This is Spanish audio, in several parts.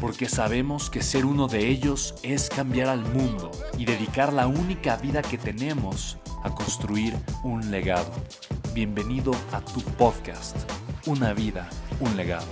porque sabemos que ser uno de ellos es cambiar al mundo y dedicar la única vida que tenemos a construir un legado. Bienvenido a tu podcast, Una vida, un legado.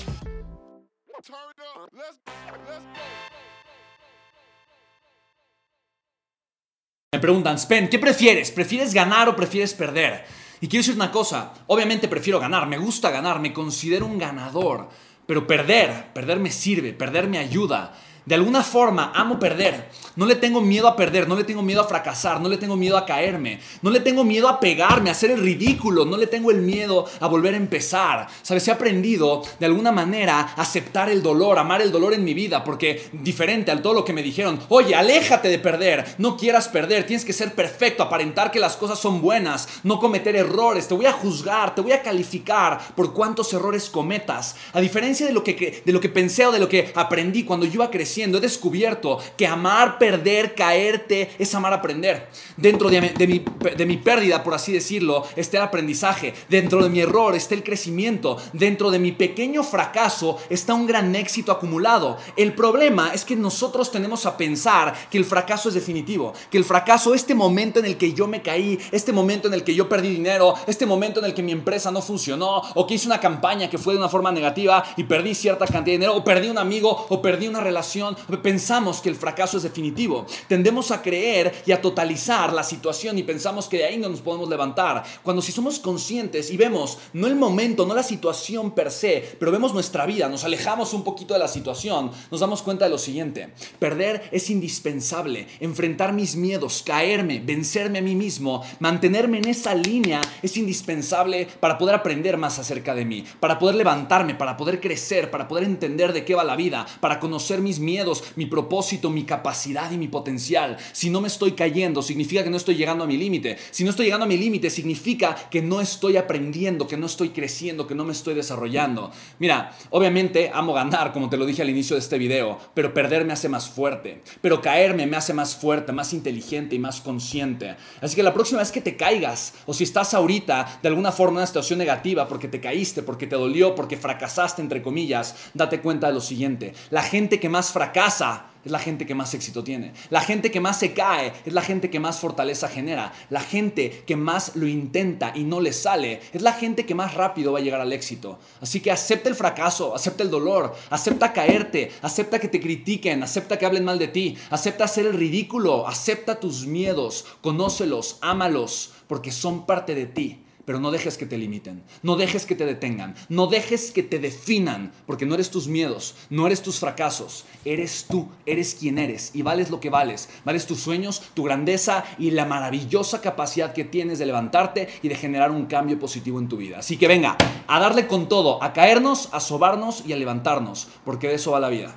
Me preguntan, Spen, ¿qué prefieres? ¿Prefieres ganar o prefieres perder? Y quiero decir una cosa, obviamente prefiero ganar, me gusta ganar, me considero un ganador. Pero perder, perder me sirve, perder me ayuda. De alguna forma amo perder. No le tengo miedo a perder, no le tengo miedo a fracasar, no le tengo miedo a caerme, no le tengo miedo a pegarme, a hacer el ridículo, no le tengo el miedo a volver a empezar. Sabes, he aprendido de alguna manera a aceptar el dolor, amar el dolor en mi vida, porque diferente a todo lo que me dijeron, oye, aléjate de perder, no quieras perder, tienes que ser perfecto, aparentar que las cosas son buenas, no cometer errores, te voy a juzgar, te voy a calificar por cuántos errores cometas. A diferencia de lo que, de lo que pensé o de lo que aprendí cuando yo iba he descubierto que amar, perder, caerte es amar aprender. Dentro de mi, de mi pérdida, por así decirlo, está el aprendizaje. Dentro de mi error está el crecimiento. Dentro de mi pequeño fracaso está un gran éxito acumulado. El problema es que nosotros tenemos a pensar que el fracaso es definitivo. Que el fracaso, este momento en el que yo me caí, este momento en el que yo perdí dinero, este momento en el que mi empresa no funcionó, o que hice una campaña que fue de una forma negativa y perdí cierta cantidad de dinero, o perdí un amigo, o perdí una relación pensamos que el fracaso es definitivo. Tendemos a creer y a totalizar la situación y pensamos que de ahí no nos podemos levantar. Cuando si somos conscientes y vemos no el momento, no la situación per se, pero vemos nuestra vida, nos alejamos un poquito de la situación, nos damos cuenta de lo siguiente. Perder es indispensable. Enfrentar mis miedos, caerme, vencerme a mí mismo, mantenerme en esa línea es indispensable para poder aprender más acerca de mí, para poder levantarme, para poder crecer, para poder entender de qué va la vida, para conocer mis mi propósito, mi capacidad y mi potencial. Si no me estoy cayendo, significa que no estoy llegando a mi límite. Si no estoy llegando a mi límite, significa que no estoy aprendiendo, que no estoy creciendo, que no me estoy desarrollando. Mira, obviamente amo ganar, como te lo dije al inicio de este video, pero perder me hace más fuerte. Pero caerme me hace más fuerte, más inteligente y más consciente. Así que la próxima vez que te caigas, o si estás ahorita de alguna forma en una situación negativa, porque te caíste, porque te dolió, porque fracasaste, entre comillas, date cuenta de lo siguiente. La gente que más fracasa, fracasa es la gente que más éxito tiene. La gente que más se cae es la gente que más fortaleza genera. La gente que más lo intenta y no le sale es la gente que más rápido va a llegar al éxito. Así que acepta el fracaso, acepta el dolor, acepta caerte, acepta que te critiquen, acepta que hablen mal de ti, acepta hacer el ridículo, acepta tus miedos, conócelos, ámalos, porque son parte de ti. Pero no dejes que te limiten, no dejes que te detengan, no dejes que te definan, porque no eres tus miedos, no eres tus fracasos, eres tú, eres quien eres y vales lo que vales, vales tus sueños, tu grandeza y la maravillosa capacidad que tienes de levantarte y de generar un cambio positivo en tu vida. Así que venga, a darle con todo, a caernos, a sobarnos y a levantarnos, porque de eso va la vida.